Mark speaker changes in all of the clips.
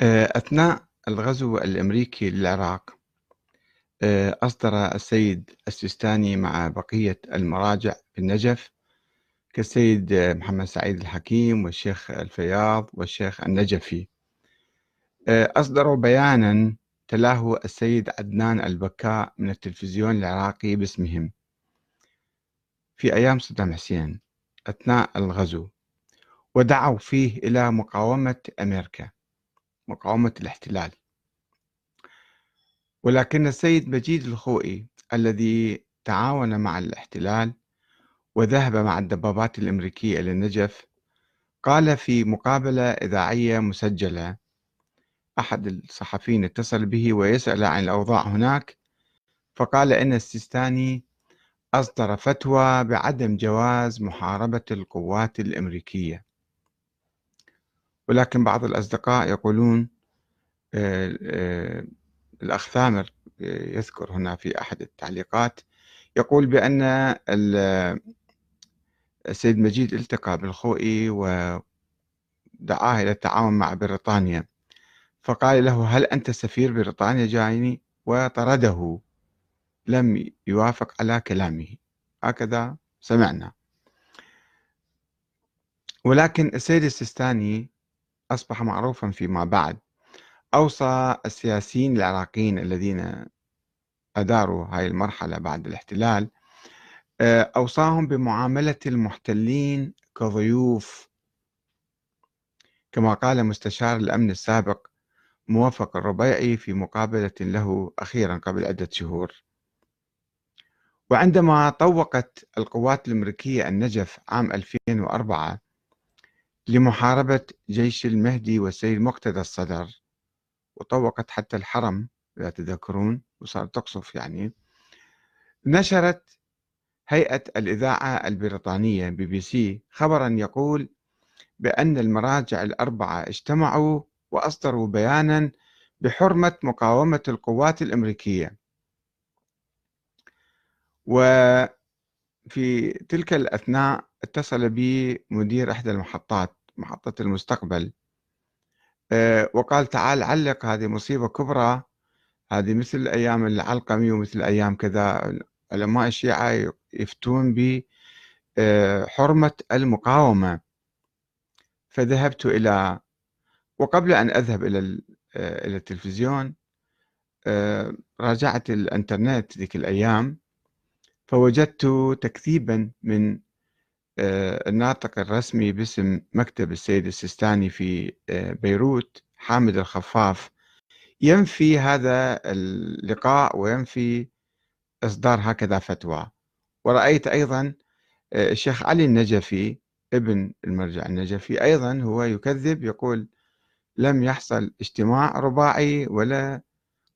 Speaker 1: آه، أثناء الغزو الأمريكي للعراق آه، أصدر السيد السيستاني مع بقية المراجع بالنجف كالسيد محمد سعيد الحكيم والشيخ الفياض والشيخ النجفي. آه، أصدروا بيانا تلاه السيد عدنان البكاء من التلفزيون العراقي باسمهم في أيام صدام حسين أثناء الغزو ودعوا فيه إلى مقاومة أمريكا. مقاومة الاحتلال. ولكن السيد مجيد الخوئي الذي تعاون مع الاحتلال وذهب مع الدبابات الأمريكية إلى النجف قال في مقابلة إذاعية مسجلة أحد الصحفيين اتصل به ويسأل عن الأوضاع هناك فقال إن السيستاني أصدر فتوى بعدم جواز محاربة القوات الأمريكية. ولكن بعض الأصدقاء يقولون آه، آه، الأخ ثامر يذكر هنا في أحد التعليقات يقول بأن السيد مجيد التقى بالخوئي ودعاه إلى التعاون مع بريطانيا فقال له هل أنت سفير بريطانيا جايني؟ وطرده لم يوافق على كلامه. هكذا سمعنا. ولكن السيد السيستاني أصبح معروفا فيما بعد. أوصى السياسيين العراقيين الذين أداروا هاي المرحلة بعد الاحتلال آه، أوصاهم بمعاملة المحتلين كضيوف. كما قال مستشار الأمن السابق موفق الربيعي في مقابلة له أخيرا قبل عدة شهور. وعندما طوقت القوات الأمريكية النجف عام 2004 لمحاربة جيش المهدي والسيد مقتدى الصدر. وطوقت حتى الحرم إذا تذكرون وصارت تقصف يعني. نشرت هيئة الإذاعة البريطانية بي بي سي خبرا يقول بأن المراجع الأربعة اجتمعوا وأصدروا بيانا بحرمة مقاومة القوات الأمريكية. وفي تلك الأثناء اتصل بي مدير إحدى المحطات محطة المستقبل. آه، وقال تعال علق هذه مصيبة كبرى هذه مثل أيام العلقمي ومثل أيام كذا. علماء الشيعة يفتون بحرمة آه، المقاومة. فذهبت إلى وقبل أن أذهب إلى آه، إلى التلفزيون راجعت الإنترنت ذيك الأيام فوجدت تكذيبا من الناطق الرسمي باسم مكتب السيد السيستاني في آه، بيروت حامد الخفاف. ينفي هذا اللقاء وينفي إصدار هكذا فتوى. ورأيت أيضا آه، الشيخ علي النجفي ابن المرجع النجفي أيضا هو يكذب يقول لم يحصل اجتماع رباعي ولا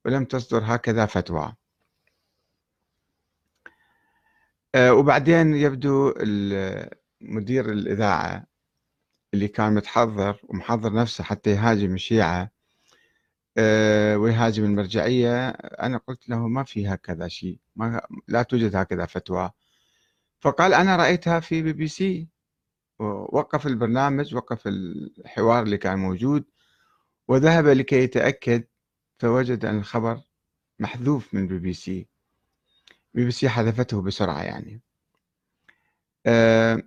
Speaker 1: ولم تصدر هكذا فتوى. وبعدين يبدو مدير الإذاعة اللي كان متحضر ومحضر نفسه حتى يهاجم الشيعة آه، ويهاجم المرجعية أنا قلت له ما في هكذا شيء ما لا توجد هكذا فتوى. فقال أنا رأيتها في بي بي سي. وقف البرنامج وقف الحوار اللي كان موجود وذهب لكي يتأكد فوجد أن الخبر محذوف من بي بي سي. بي بي سي حذفته بسرعة يعني. آه،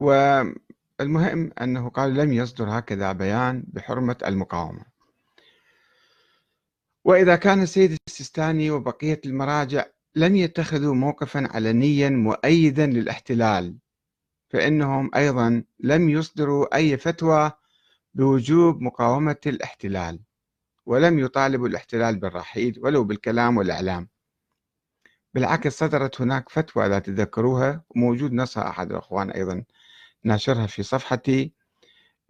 Speaker 1: والمهم أنه قال لم يصدر هكذا بيان بحرمة المقاومة. وإذا كان السيد السيستاني وبقية المراجع لم يتخذوا موقفا علنيا مؤيدا للاحتلال فإنهم أيضا لم يصدروا أي فتوى بوجوب مقاومة الاحتلال. ولم يطالبوا الاحتلال بالرحيل ولو بالكلام والإعلام. بالعكس صدرت هناك فتوى إذا تذكروها وموجود نصها أحد الأخوان أيضا ناشرها في صفحتي.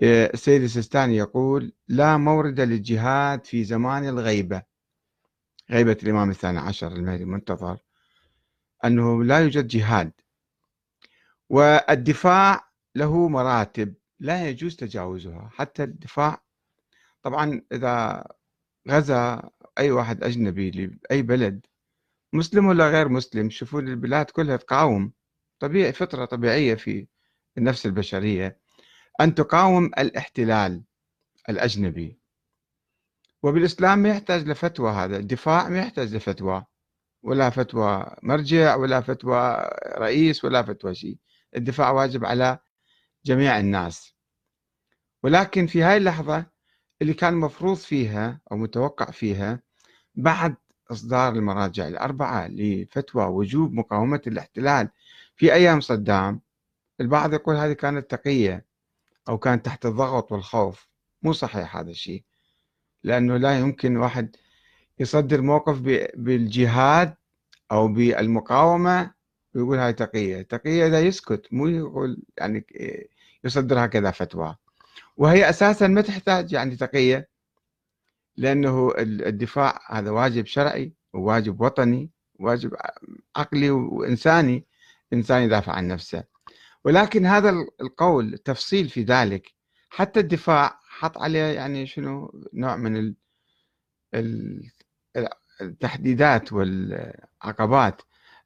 Speaker 1: آه، السيد السيستاني يقول لا مورد للجهاد في زمان الغيبة. غيبة الإمام الثاني عشر المهدي المنتظر. أنه لا يوجد جهاد. والدفاع له مراتب لا يجوز تجاوزها حتى الدفاع. طبعا إذا غزا أي واحد أجنبي لأي بلد مسلم ولا غير مسلم شوفوا البلاد كلها تقاوم. طبيعي فطرة طبيعية في النفس البشرية. أن تقاوم الاحتلال الأجنبي. وبالإسلام ما يحتاج لفتوى هذا الدفاع ما يحتاج لفتوى. ولا فتوى مرجع ولا فتوى رئيس ولا فتوى شيء. الدفاع واجب على جميع الناس. ولكن في هاي اللحظة اللي كان مفروض فيها أو متوقع فيها بعد إصدار المراجع الأربعة لفتوى وجوب مقاومة الاحتلال في أيام صدام البعض يقول هذه كانت تقية أو كانت تحت الضغط والخوف. مو صحيح هذا الشيء لأنه لا يمكن واحد يصدر موقف بالجهاد أو بالمقاومة ويقول هاي تقية. تقية إذا يسكت مو يقول يعني يصدر هكذا فتوى. وهي أساسا ما تحتاج يعني تقية لأنه الدفاع هذا واجب شرعي وواجب وطني واجب عقلي وإنساني إنسان يدافع عن نفسه. ولكن هذا القول تفصيل في ذلك. حتى الدفاع حط عليه يعني شنو؟ نوع من التحديدات والعقبات.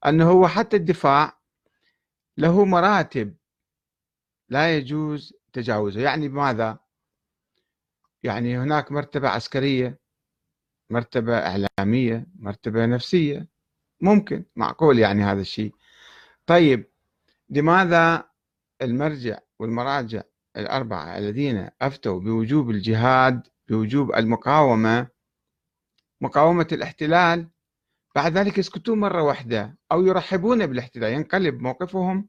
Speaker 1: أنه هو حتى الدفاع له مراتب لا يجوز تجاوزها يعني بماذا؟ يعني هناك مرتبة عسكرية مرتبة إعلامية مرتبة نفسية. ممكن معقول يعني هذا الشيء. طيب لماذا المرجع والمراجع الأربعة الذين أفتوا بوجوب الجهاد بوجوب المقاومة مقاومة الاحتلال بعد ذلك يسكتون مرة واحدة أو يرحبون بالاحتلال ينقلب موقفهم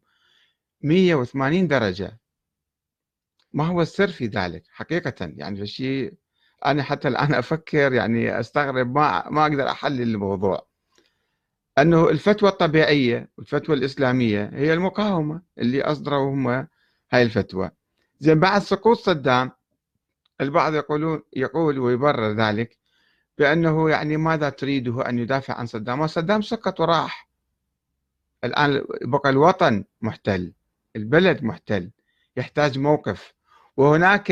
Speaker 1: 180 درجة. ما هو السر في ذلك حقيقة. يعني الشيء أنا حتى الآن أفكر يعني أستغرب ما ما أقدر أحلل الموضوع. أنه الفتوى الطبيعية والفتوى الإسلامية هي المقاومة اللي أصدروا هم هاي الفتوى. زين بعد سقوط صدام البعض يقولون يقول ويبرر ذلك بأنه يعني ماذا تريده أن يدافع عن صدام؟ صدام سقط وراح. الآن بقى الوطن محتل البلد محتل يحتاج موقف. وهناك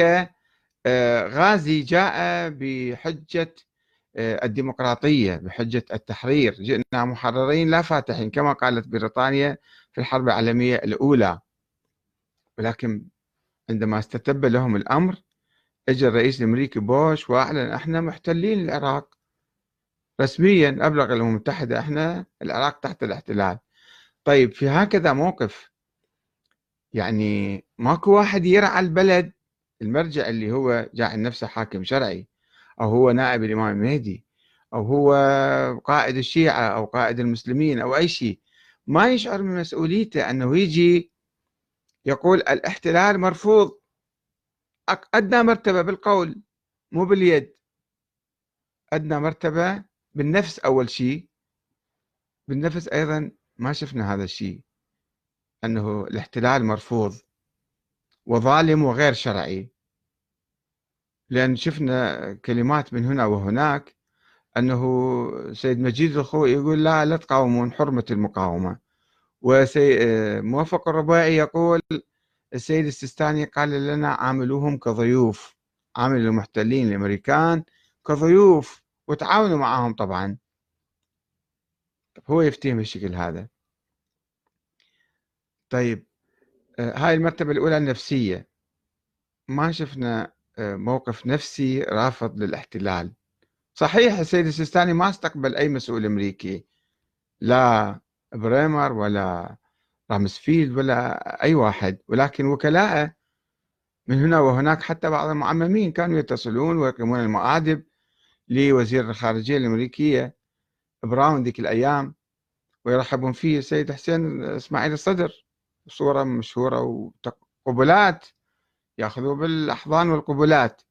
Speaker 1: آه، غازي جاء بحجة آه، الديمقراطية بحجة التحرير. جئنا محررين لا فاتحين كما قالت بريطانيا في الحرب العالمية الأولى. ولكن عندما استتب لهم الأمر اجى الرئيس الأمريكي بوش وأعلن إحنا محتلين العراق. رسميا أبلغ الأمم المتحدة إحنا العراق تحت الاحتلال. طيب في هكذا موقف يعني ماكو واحد يرعى البلد المرجع اللي هو جاعل نفسه حاكم شرعي أو هو نائب الإمام المهدي أو هو قائد الشيعة أو قائد المسلمين أو أي شيء. ما يشعر من مسؤوليته أنه يجي يقول الاحتلال مرفوض. أدنى مرتبة بالقول مو باليد. أدنى مرتبة بالنفس أول شيء. بالنفس أيضا ما شفنا هذا الشيء أنه الاحتلال مرفوض. وظالم وغير شرعي. لأن شفنا كلمات من هنا وهناك أنه سيد مجيد الخوي يقول لا لا تقاومون حرمة المقاومة. وموفق الرباعي يقول السيد السيستاني قال لنا عاملوهم كضيوف. عامل المحتلين الأمريكان كضيوف وتعاونوا معهم طبعا. هو يفتهم بالشكل هذا. طيب هاي المرتبة الأولى النفسية. ما شفنا آه، موقف نفسي رافض للاحتلال. صحيح السيد السيستاني ما استقبل أي مسؤول أمريكي. لا بريمر ولا رامسفيلد ولا أي واحد. ولكن وكلاءه من هنا وهناك حتى بعض المعممين كانوا يتصلون ويقيمون المآدب لوزير الخارجية الأمريكية براون ذيك الأيام. ويرحبون فيه السيد حسين إسماعيل الصدر. صورة مشهورة وقبلات ياخذوا بالأحضان والقبلات.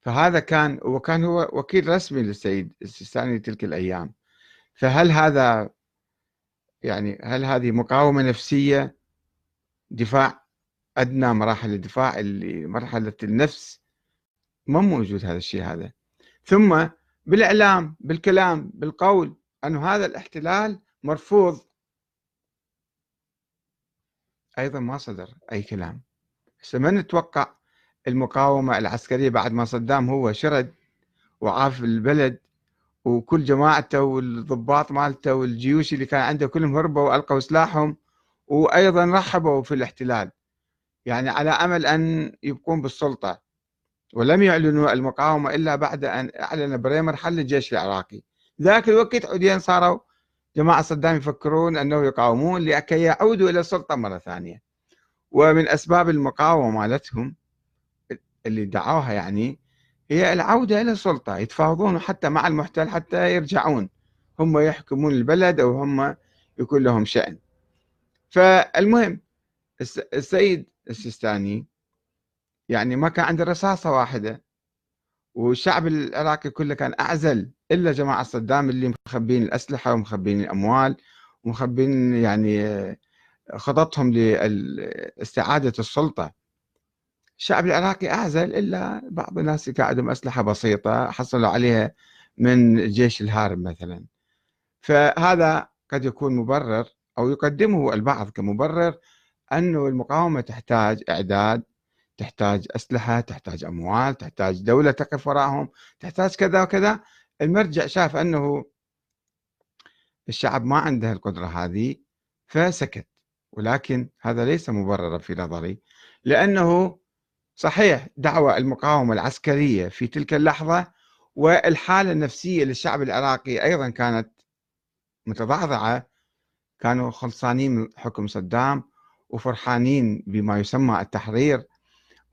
Speaker 1: فهذا كان وكان هو وكيل رسمي للسيد السيستاني تلك الأيام. فهل هذا يعني هل هذه مقاومة نفسية؟ دفاع أدنى مراحل الدفاع اللي مرحلة النفس. ما موجود هذا الشيء هذا. ثم بالإعلام بالكلام بالقول أن هذا الاحتلال مرفوض أيضا ما صدر أي كلام. هسه من نتوقع المقاومة العسكرية بعد ما صدام هو شرد وعاف البلد وكل جماعته والضباط مالته والجيوش اللي كان عنده كلهم هربوا وألقوا سلاحهم وأيضا رحبوا في الاحتلال. يعني على أمل أن يبقون بالسلطة. ولم يعلنوا المقاومة إلا بعد أن أعلن بريمر حل الجيش العراقي. ذاك الوقت عودين صاروا جماعة صدام يفكرون أنه يقاومون لكي يعودوا إلى السلطة مرة ثانية. ومن أسباب المقاومة مالتهم اللي دعوها يعني هي العودة إلى السلطة يتفاوضون حتى مع المحتل حتى يرجعون. هم يحكمون البلد أو هم يكون لهم شأن. فالمهم السيد السيستاني يعني ما كان عنده رصاصة واحدة والشعب العراقي كله كان أعزل إلا جماعة صدام اللي مخبين الأسلحة ومخبين الأموال ومخبين يعني خططهم لاستعادة السلطة. الشعب العراقي أعزل إلا بعض الناس اللي عندهم أسلحة بسيطة حصلوا عليها من الجيش الهارب مثلا. فهذا قد يكون مبرر أو يقدمه البعض كمبرر أنه المقاومة تحتاج إعداد تحتاج أسلحة تحتاج أموال تحتاج دولة تقف وراءهم تحتاج كذا وكذا. المرجع شاف أنه الشعب ما عنده القدرة هذه فسكت. ولكن هذا ليس مبررا في نظري لأنه صحيح دعوة المقاومة العسكرية في تلك اللحظة والحالة النفسية للشعب العراقي أيضا كانت متضعضعة. كانوا خلصانين من حكم صدام وفرحانين بما يسمى التحرير.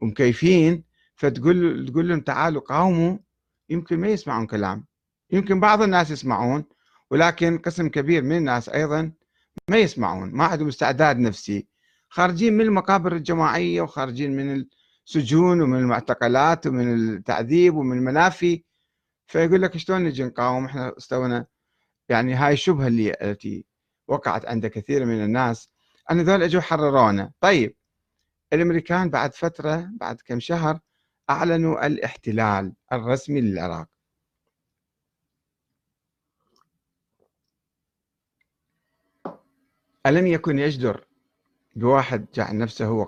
Speaker 1: ومكيفين فتقول تقول لهم تعالوا قاوموا يمكن ما يسمعون كلام. يمكن بعض الناس يسمعون ولكن قسم كبير من الناس أيضا ما يسمعون ما عندهم استعداد نفسي. خارجين من المقابر الجماعية وخارجين من السجون ومن المعتقلات ومن التعذيب ومن المنافي. فيقول لك شلون نجي نقاوم؟ إحنا استوينا يعني هاي الشبهه اللي التي وقعت عند كثير من الناس. أن ذول إجوا حررونا. طيب الأمريكان بعد فترة بعد كم شهر أعلنوا الاحتلال الرسمي للعراق. ألم يكن يجدر بواحد جعل نفسه هو